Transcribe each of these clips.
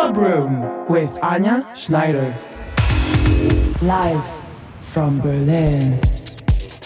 Club Room with Anja Schneider. Live from Berlin.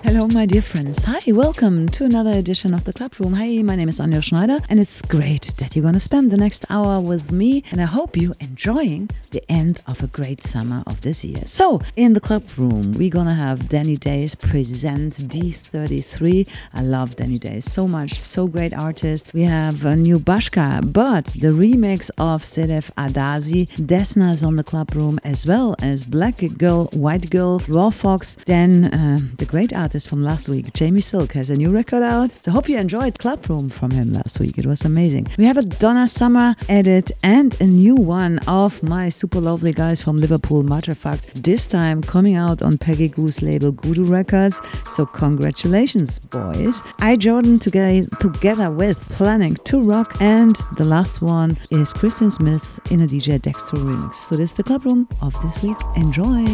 Hello, my dear friends. Hi, welcome to another edition of the Club Room. Hey, my name is Anja Schneider, and it's great that you're going to spend the next hour with me. And I hope you're enjoying the end of a great summer of this year. So, in the Club Room, we're going to have Danny Daze present D33. I love Danny Daze so much, so great artist. We have a new Bashka, but the remix of Sedef Adasi, Desna is on the Club Room, as well as Black Girl, White Girl, Rawfox, then uh, the great artist artist from last week, Jaymie Silk, has a new record out. So hope you enjoyed Club Room from him last week. It was amazing. We have a Donna Summer edit and a new one of my super lovely guys from Liverpool, Materfakt, this time coming out on Peggy Gou's label Gudu Records. So congratulations, boys. I:JORDAN together, together with Planning to Rock, and the last one is Christian Smith in a DJ Dexter remix. So this is the Club Room of this week. Enjoy!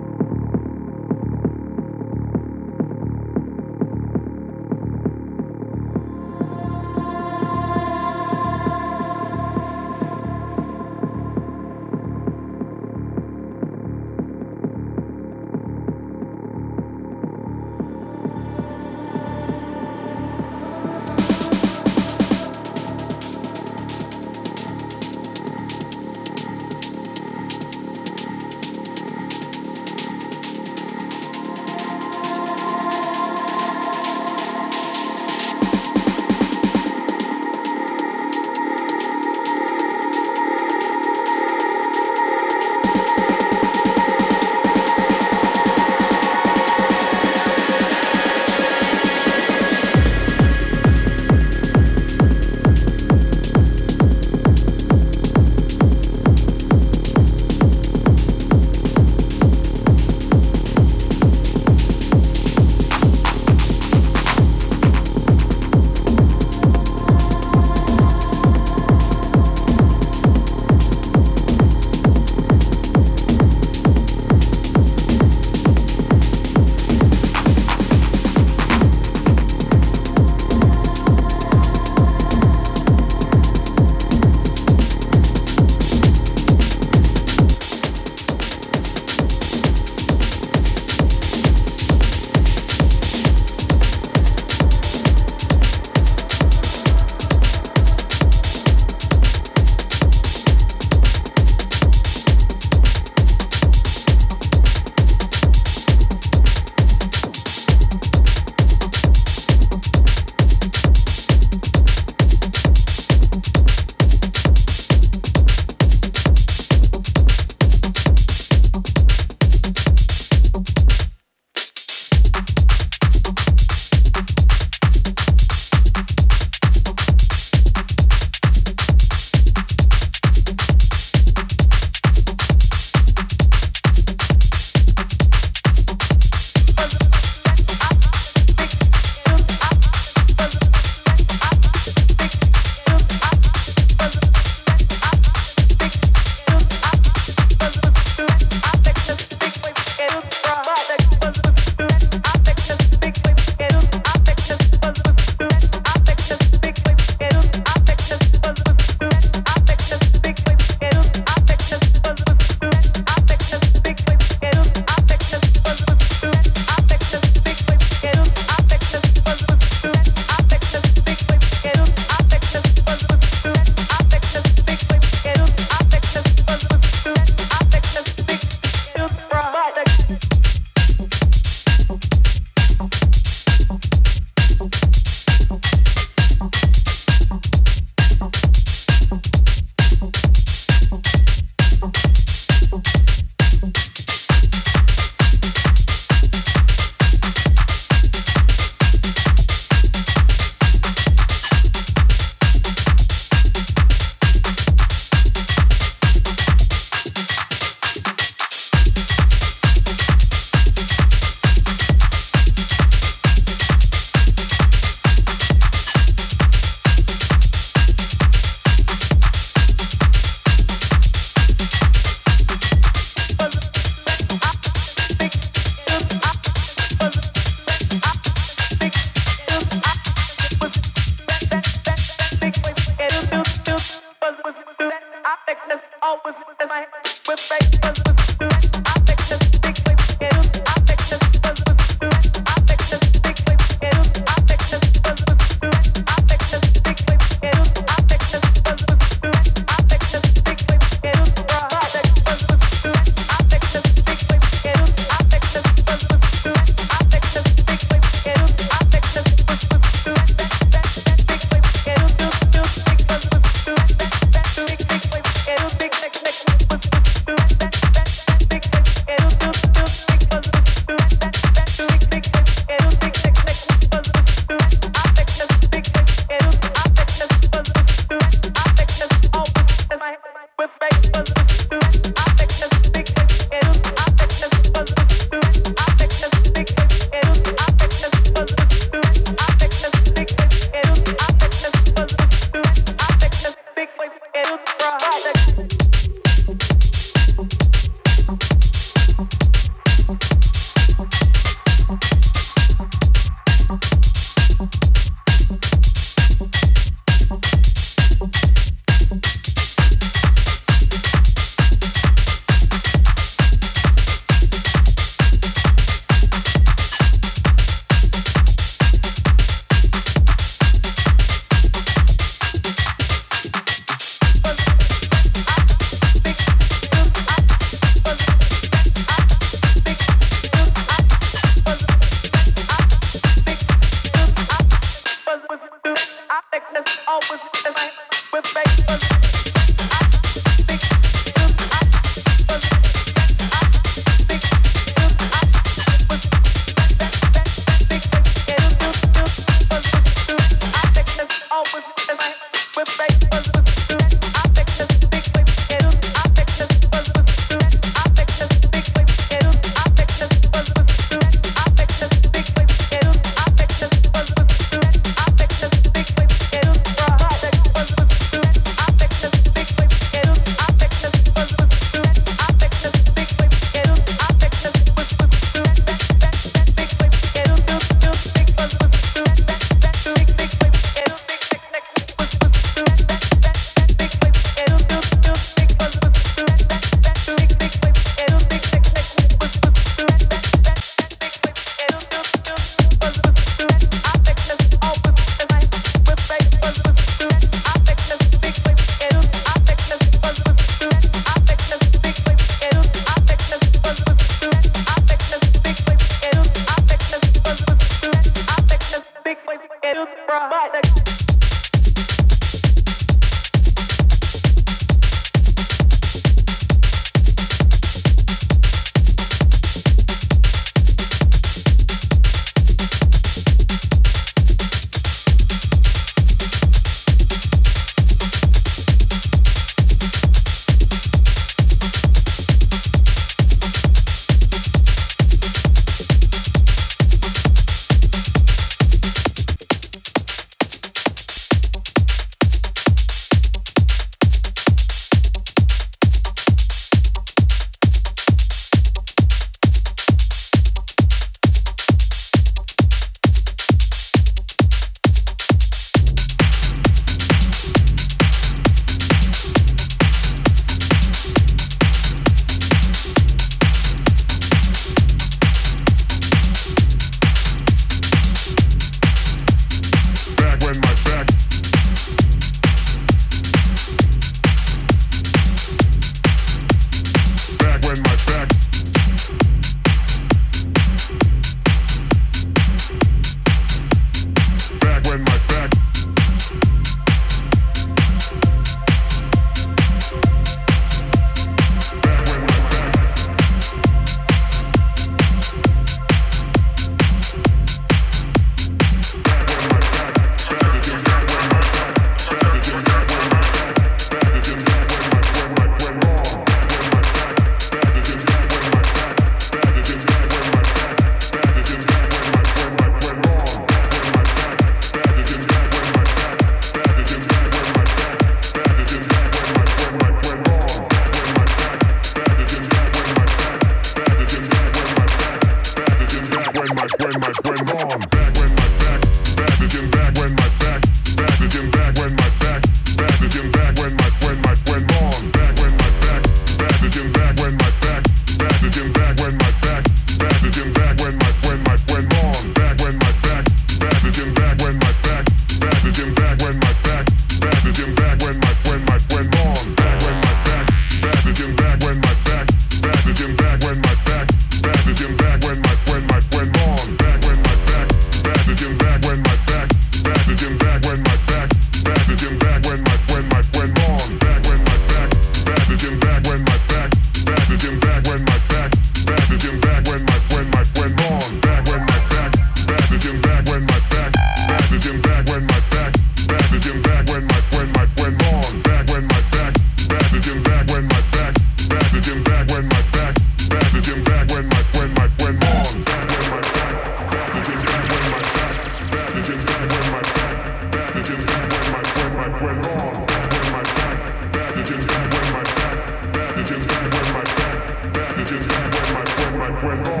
when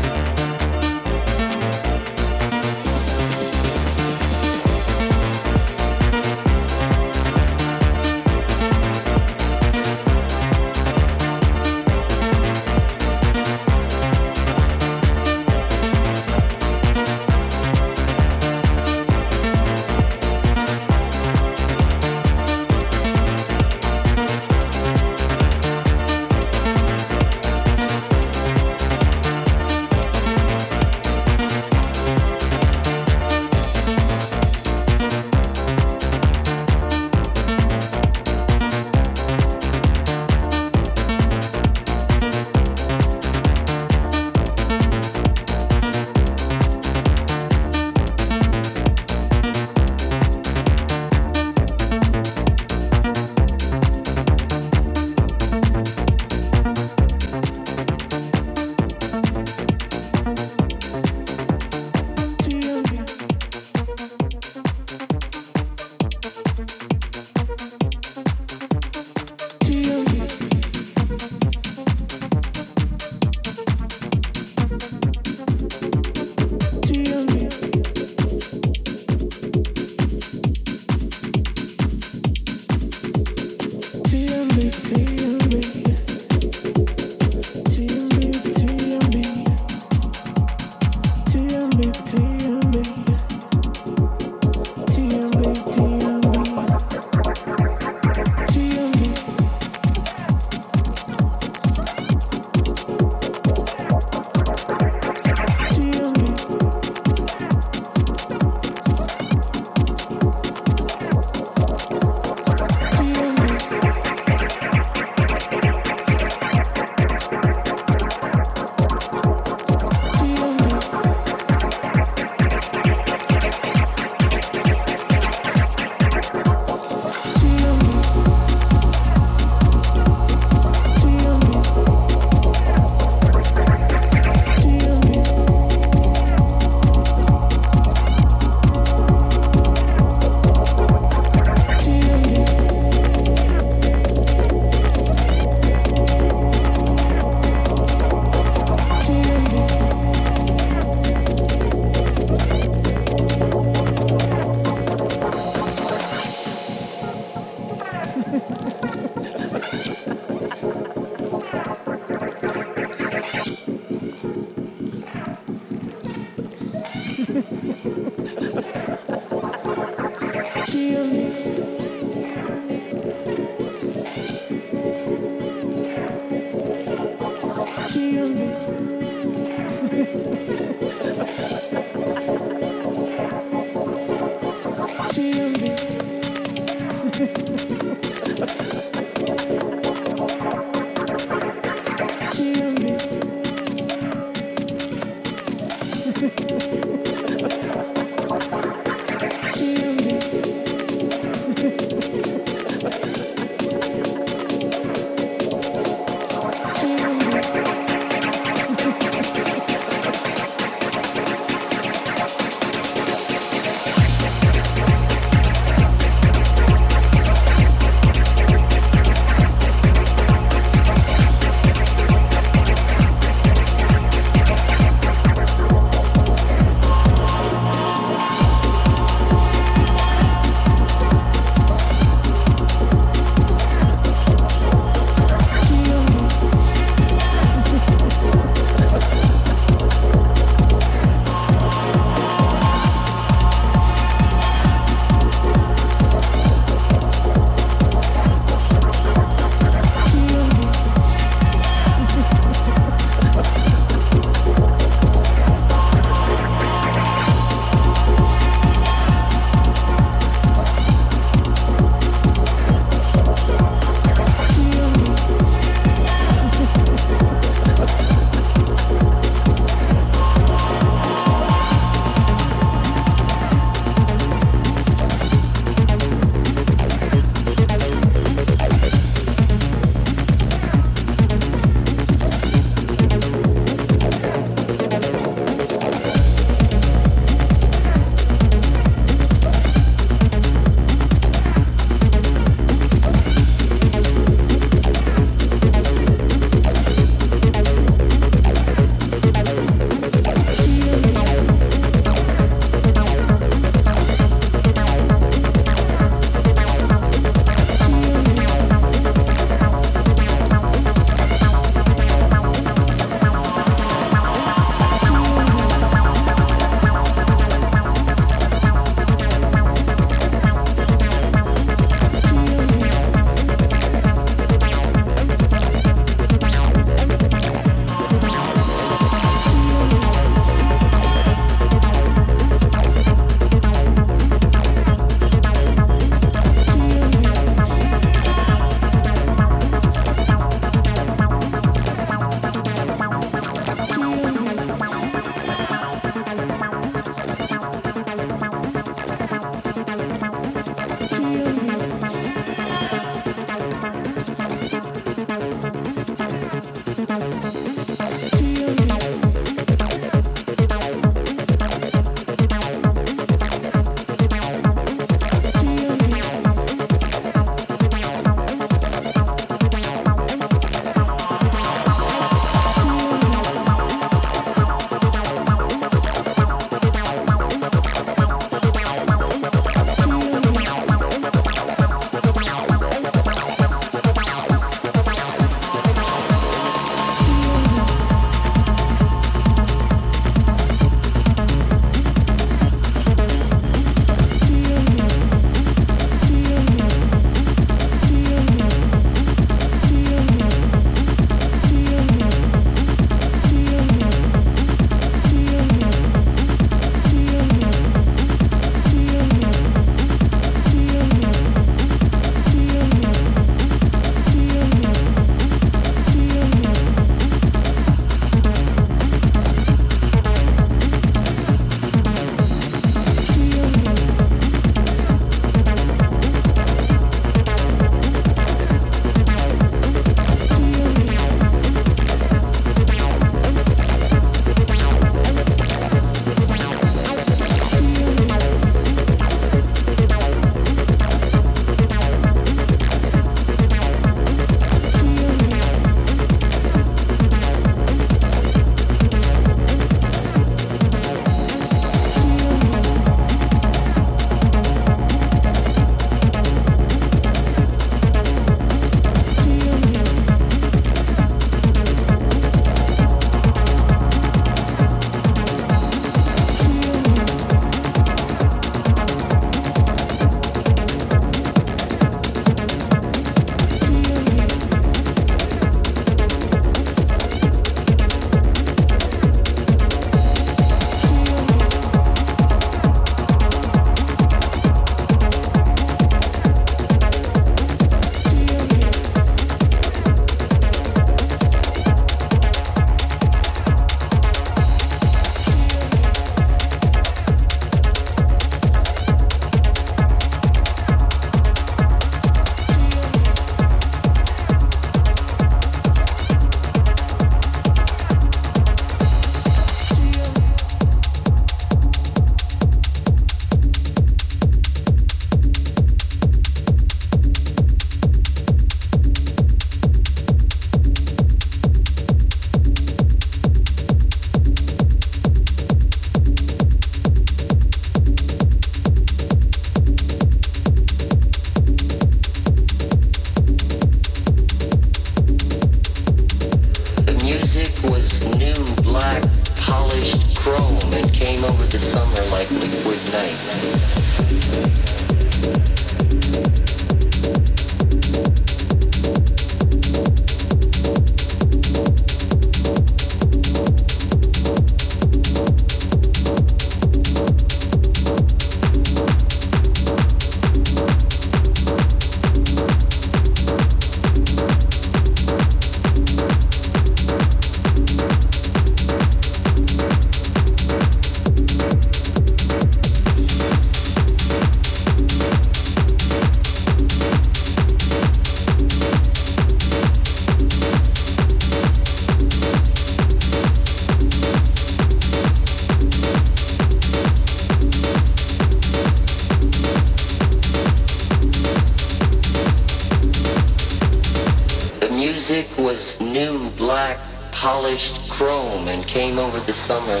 三百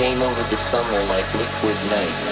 came over the summer like liquid night.